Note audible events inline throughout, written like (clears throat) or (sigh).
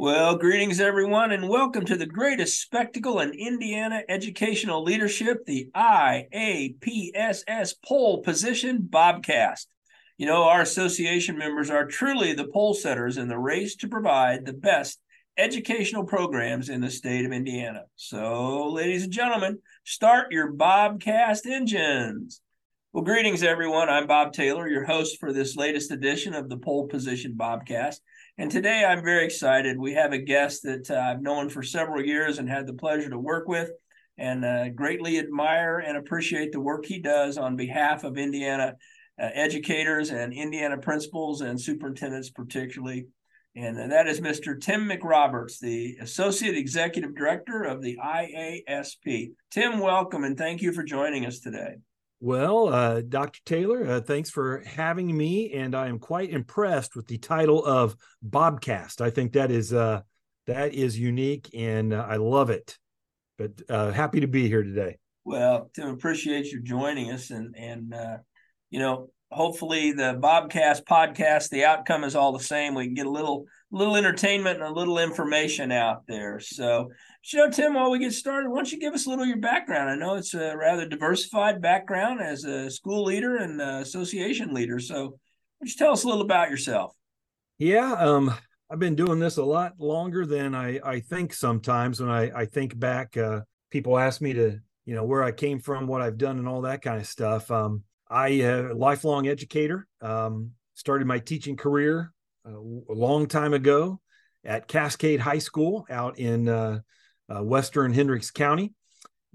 Well, greetings, everyone, and welcome to the greatest spectacle in Indiana educational leadership, the IAPSS Pole Position Bobcast. You know, our association members are truly the pole setters in the race to provide the best educational programs in the state of Indiana. So, ladies and gentlemen, start your Bobcast engines. Well, greetings, everyone. I'm Bob Taylor, your host for this latest edition of the Pole Position Bobcast. And today I'm very excited. We have a guest that uh, I've known for several years and had the pleasure to work with and uh, greatly admire and appreciate the work he does on behalf of Indiana uh, educators and Indiana principals and superintendents, particularly. And that is Mr. Tim McRoberts, the Associate Executive Director of the IASP. Tim, welcome and thank you for joining us today. Well, uh, Dr. Taylor, uh, thanks for having me, and I am quite impressed with the title of Bobcast. I think that is uh, that is unique, and uh, I love it. But uh, happy to be here today. Well, Tim, appreciate you joining us, and and uh, you know, hopefully the Bobcast podcast, the outcome is all the same. We can get a little little entertainment and a little information out there. So you know, Tim, while we get started, why don't you give us a little of your background? I know it's a rather diversified background as a school leader and association leader. So, why don't you tell us a little about yourself? Yeah, um, I've been doing this a lot longer than I, I think sometimes when I, I think back. Uh, people ask me to, you know, where I came from, what I've done, and all that kind of stuff. Um, I, uh, lifelong educator, um, started my teaching career uh, a long time ago at Cascade High School out in uh, uh, Western Hendricks County,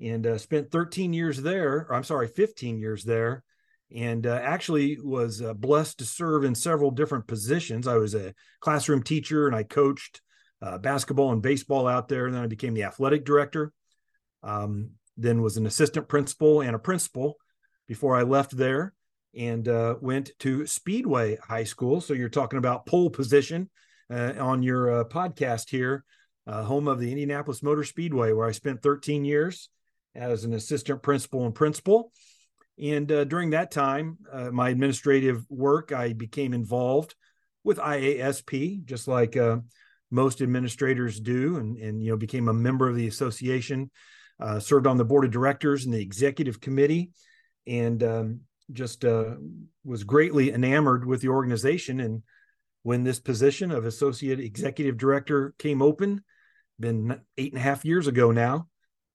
and uh, spent 13 years there. Or I'm sorry, 15 years there, and uh, actually was blessed to serve in several different positions. I was a classroom teacher, and I coached basketball and baseball out there. And then I became the athletic director. Um, then was an assistant principal and a principal before I left there and uh, went to Speedway High School. So you're talking about pole position uh, on your uh, podcast here uh, home of the Indianapolis Motor Speedway, where I spent 13 years as an assistant principal and principal. And uh, during that time, uh, my administrative work, I became involved with IASP, just like most administrators do, and, and you know became a member of the association. Served on the board of directors and the executive committee, and um, just uh, was greatly enamored with the organization. And when this position of associate executive director came open, been eight and a half years ago now.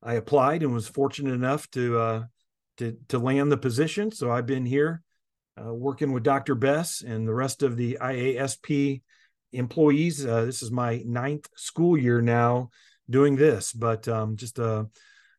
I applied and was fortunate enough to uh, to to land the position. So I've been here uh, working with Dr. Bess and the rest of the IASP employees. Uh, this is my ninth school year now doing this, but um, just a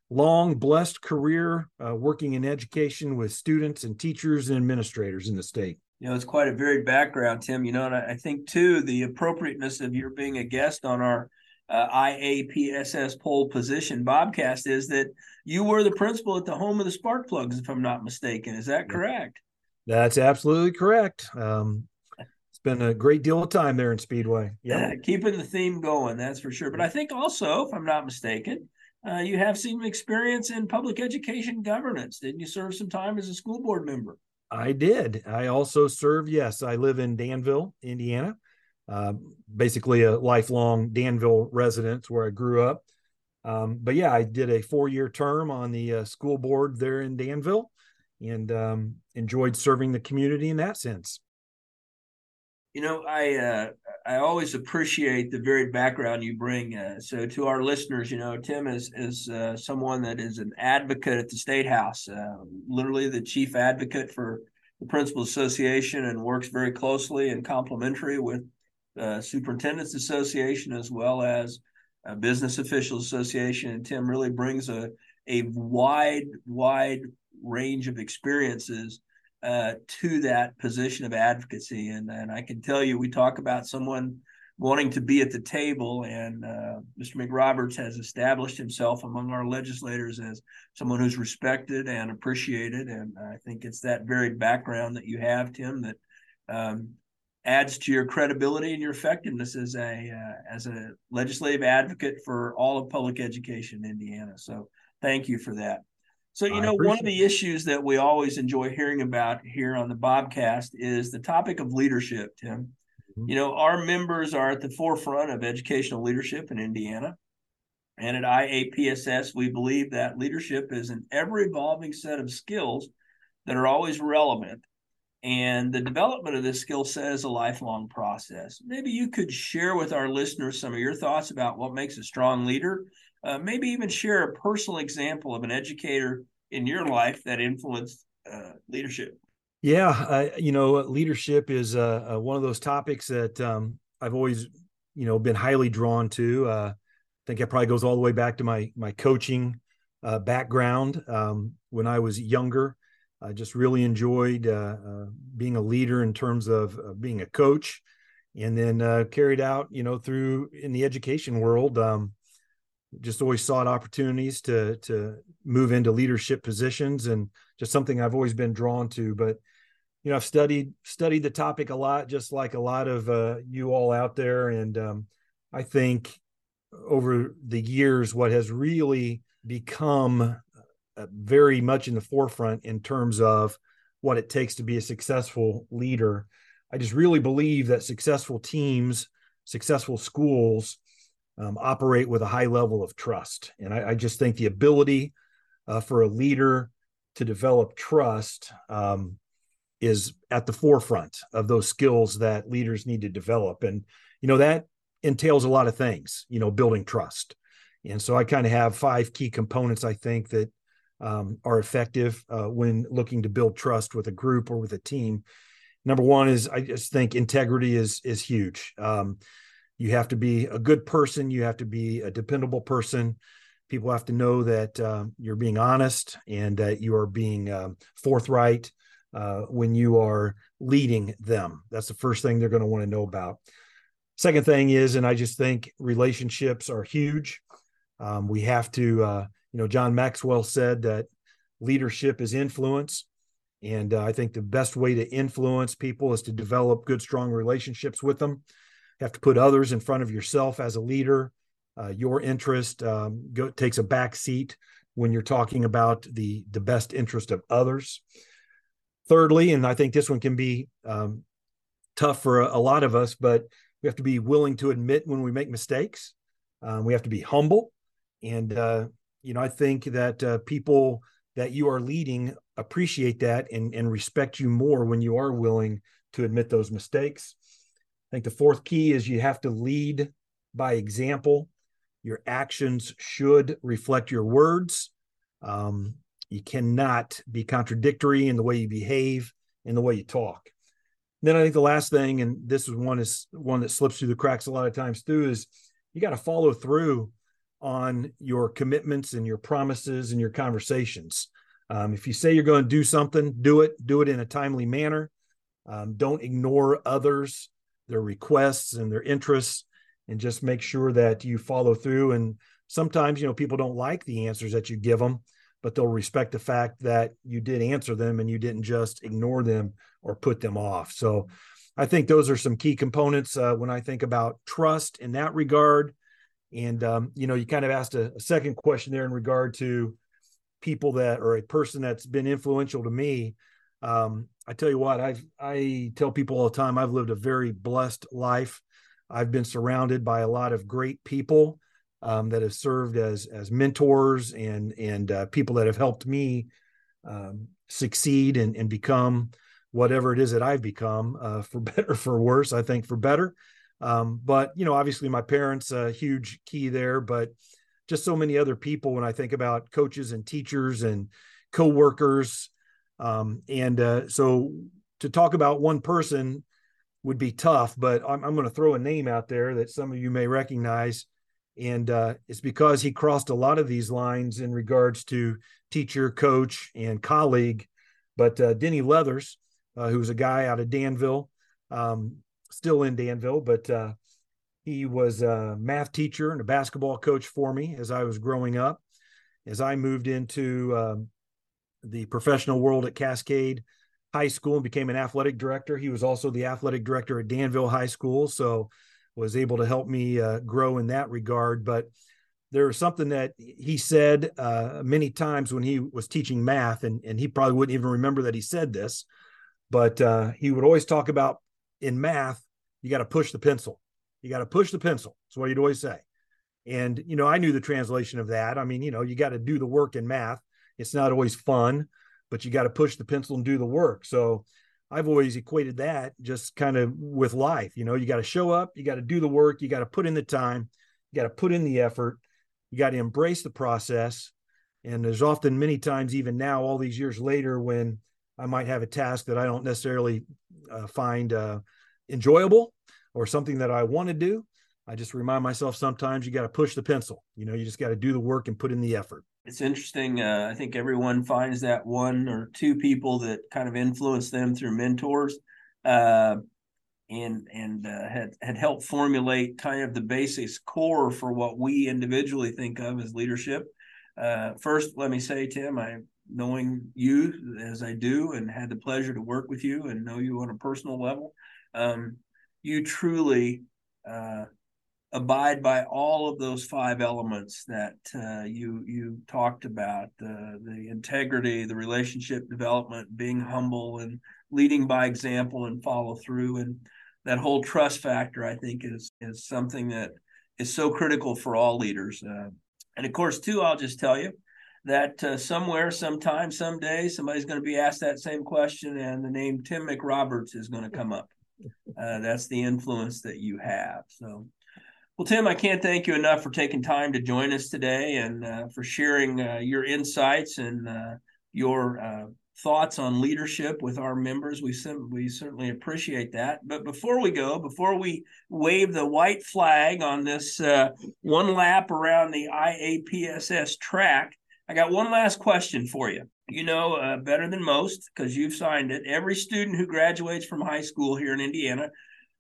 long, blessed career uh, working in education with students and teachers and administrators in the state. You know, it's quite a varied background, Tim. You know, and I think too the appropriateness of your being a guest on our uh, IAPSS pole position Bobcast is that you were the principal at the home of the spark plugs, if I'm not mistaken. Is that correct? That's absolutely correct. Um, it's been a great deal of time there in Speedway. Yeah, (laughs) keeping the theme going, that's for sure. But I think also, if I'm not mistaken, uh, you have some experience in public education governance. Didn't you serve some time as a school board member? I did. I also serve. Yes, I live in Danville, Indiana. Uh, basically a lifelong Danville resident where I grew up. Um, but yeah, I did a four year term on the uh, school board there in Danville and um, enjoyed serving the community in that sense. You know, I uh, I always appreciate the varied background you bring. Uh, so, to our listeners, you know, Tim is is uh, someone that is an advocate at the state house, uh, literally the chief advocate for the Principal Association, and works very closely and complementary with uh, Superintendents Association as well as Business Officials Association. And Tim really brings a a wide wide range of experiences uh, to that position of advocacy. And and I can tell you, we talk about someone wanting to be at the table, and uh, Mr. McRoberts has established himself among our legislators as someone who's respected and appreciated. And I think it's that very background that you have, Tim, that um, adds to your credibility and your effectiveness as a uh, as a legislative advocate for all of public education in Indiana. So thank you for that. So you know one of the issues that we always enjoy hearing about here on the Bobcast is the topic of leadership, Tim. You know, our members are at the forefront of educational leadership in Indiana. And at IAPSS, we believe that leadership is an ever evolving set of skills that are always relevant. And the development of this skill set is a lifelong process. Maybe you could share with our listeners some of your thoughts about what makes a strong leader. Uh, maybe even share a personal example of an educator in your life that influenced uh, leadership. Yeah, you know, leadership is uh, uh, one of those topics that um, I've always, you know, been highly drawn to. Uh, I think it probably goes all the way back to my my coaching uh, background. Um, when I was younger, I just really enjoyed being a leader in terms of being a coach, and then carried out, you know, through in the education world. Um, just always sought opportunities to to move into leadership positions and just something I've always been drawn to. But you know, I've studied studied the topic a lot, just like a lot of uh, you all out there, and um, I think over the years, what has really become uh, very much in the forefront in terms of what it takes to be a successful leader. I just really believe that successful teams, successful schools um, operate with a high level of trust. And I, I just think the ability uh, for a leader to develop trust um, is at the forefront of those skills that leaders need to develop. And, you know, that entails a lot of things, you know, building trust. And so I kind of have five key components I think that um, are effective uh, when looking to build trust with a group or with a team. Number one is I just think integrity is is huge. Um, you have to be a good person. You have to be a dependable person. People have to know that uh, you're being honest and that you are being um, forthright uh, when you are leading them. That's the first thing they're going to want to know about. Second thing is, and I just think relationships are huge. Um, we have to, uh, you know, John Maxwell said that leadership is influence. And uh, I think the best way to influence people is to develop good, strong relationships with them. You have to put others in front of yourself as a leader. Uh, your interest um, go, takes a back seat when you're talking about the the best interest of others. Thirdly, and I think this one can be um, tough for a, a, lot of us, but we have to be willing to admit when we make mistakes. Um, we have to be humble, and uh, you know I think that uh, people that you are leading appreciate that and, and respect you more when you are willing to admit those mistakes. I think the fourth key is you have to lead by example. Your actions should reflect your words. Um, you cannot be contradictory in the way you behave and the way you talk. And then I think the last thing, and this is one is one that slips through the cracks a lot of times too, is you got to follow through on your commitments and your promises and your conversations. Um, if you say you're going to do something, do it. Do it in a timely manner. Um, don't ignore others their requests and their interests and just make sure that you follow through. And sometimes you know people don't like the answers that you give them but they'll respect the fact that you did answer them and you didn't just ignore them or put them off. So i think those are some key components uh, when i think about trust in that regard. And um, you know you kind of asked a, a second question there in regard to people that or a person that's been influential to me um, I tell you what, I've I tell people all the time I've lived a very blessed life. I've been surrounded by a lot of great people um, that have served as as mentors and and uh, people that have helped me um, succeed and, and become whatever it is that I've become, uh, for (laughs) better for worse. I think for better. Um, but you know, obviously, my parents a huge key there, but just so many other people. When I think about coaches and teachers and co-workers um, and uh, so to talk about one person would be tough, but I'm, I'm going to throw a name out there that some of you may recognize. And uh, it's because he crossed a lot of these lines in regards to teacher, coach, and colleague. But uh, Denny Leathers, uh, who's a guy out of Danville, um, still in Danville, but uh, he was a math teacher and a basketball coach for me as I was growing up. As I moved into um, the professional world at Cascade High School and became an athletic director. He was also the athletic director at Danville High School, so was able to help me uh, grow in that regard. But there was something that he said uh, many times when he was teaching math, and, and he probably wouldn't even remember that he said this, but uh, he would always talk about in math you got to push the pencil. You got to push the pencil. That's what you'd always say. And, you know, I knew the translation of that. I mean, you know, you got to do the work in math. It's not always fun, but you got to push the pencil and do the work. So I've always equated that just kind of with life. You know, you got to show up, you got to do the work, you got to put in the time, you got to put in the effort, you got to embrace the process. And there's often many times, even now, all these years later, when I might have a task that I don't necessarily uh, find uh, enjoyable or something that I want to do. I just remind myself sometimes you got to push the pencil. You know, you just got to do the work and put in the effort. It's interesting. Uh, I think everyone finds that one or two people that kind of influence them through mentors, uh, and and uh, had had helped formulate kind of the basics core for what we individually think of as leadership. Uh, first, let me say, Tim, I knowing you as I do, and had the pleasure to work with you and know you on a personal level. Um, you truly uh, abide by all of those five elements that uh, you you talked about the the integrity the relationship development being humble and leading by example and follow through. And that whole trust factor i think is is something that is so critical for all leaders. Uh, and of course too i'll just tell you that uh, somewhere sometime someday somebody's going to be asked that same question and the name tim mcroberts is going to come up. Uh, that's the influence that you have. So well, Tim, I can't thank you enough for taking time to join us today and uh, for sharing uh, your insights and uh, your uh, thoughts on leadership with our members. We, sim- we certainly appreciate that. But before we go, before we wave the white flag on this uh, one lap around the IAPSS track, I got one last question for you. You know uh, better than most because you've signed it. Every student who graduates from high school here in Indiana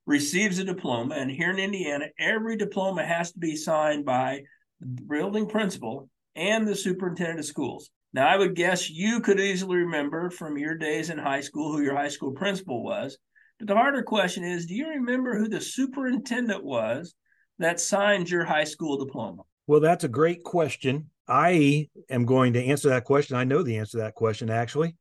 receives a diploma. And here in Indiana, every diploma has to be signed by the building principal and the superintendent of schools. Now, I would guess you could easily remember from your days in high school who your high school principal was. But the harder question is do you remember who the superintendent was that signed your high school diploma? Well, that's a great question. I am going to answer that question. I know the answer to that question, actually,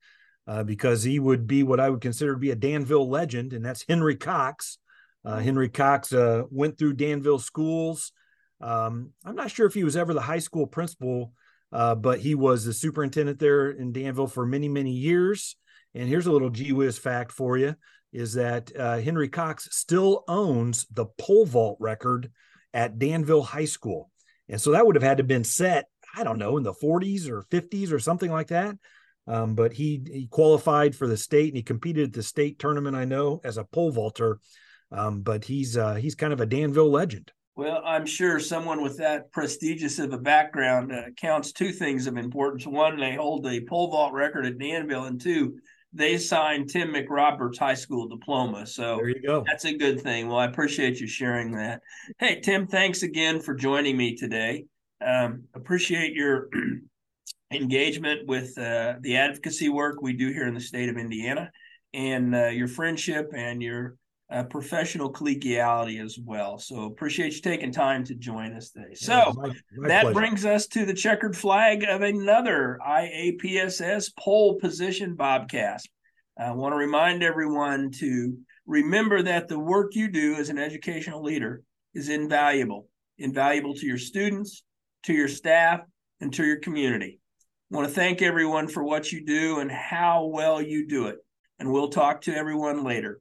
uh, because he would be what I would consider to be a Danville legend, and that's Henry Cox. Uh, Henry Cox uh, went through Danville schools. Um, I'm not sure if he was ever the high school principal, uh, but he was the superintendent there in Danville for many, many years. And here's a little gee whiz fact for you is that uh, Henry Cox still owns the pole vault record at Danville High School. And so that would have had to have been set, I don't know, in the 40s or 50s or something like that. Um, but he, he qualified for the state and he competed at the state tournament, I know, as a pole vaulter. Um, but he's uh, he's kind of a Danville legend. Well, I'm sure someone with that prestigious of a background uh, counts two things of importance. One, they hold the pole vault record at Danville, and two, they signed Tim McRoberts' high school diploma. So there you go. That's a good thing. Well, I appreciate you sharing that. Hey, Tim, thanks again for joining me today. Um, appreciate your (clears throat) engagement with uh, the advocacy work we do here in the state of Indiana, and uh, your friendship and your uh, professional collegiality as well. So appreciate you taking time to join us today. So my, my that pleasure. brings us to the checkered flag of another IAPSS pole position Bobcast. I want to remind everyone to remember that the work you do as an educational leader is invaluable, invaluable to your students, to your staff, and to your community. I want to thank everyone for what you do and how well you do it. And we'll talk to everyone later.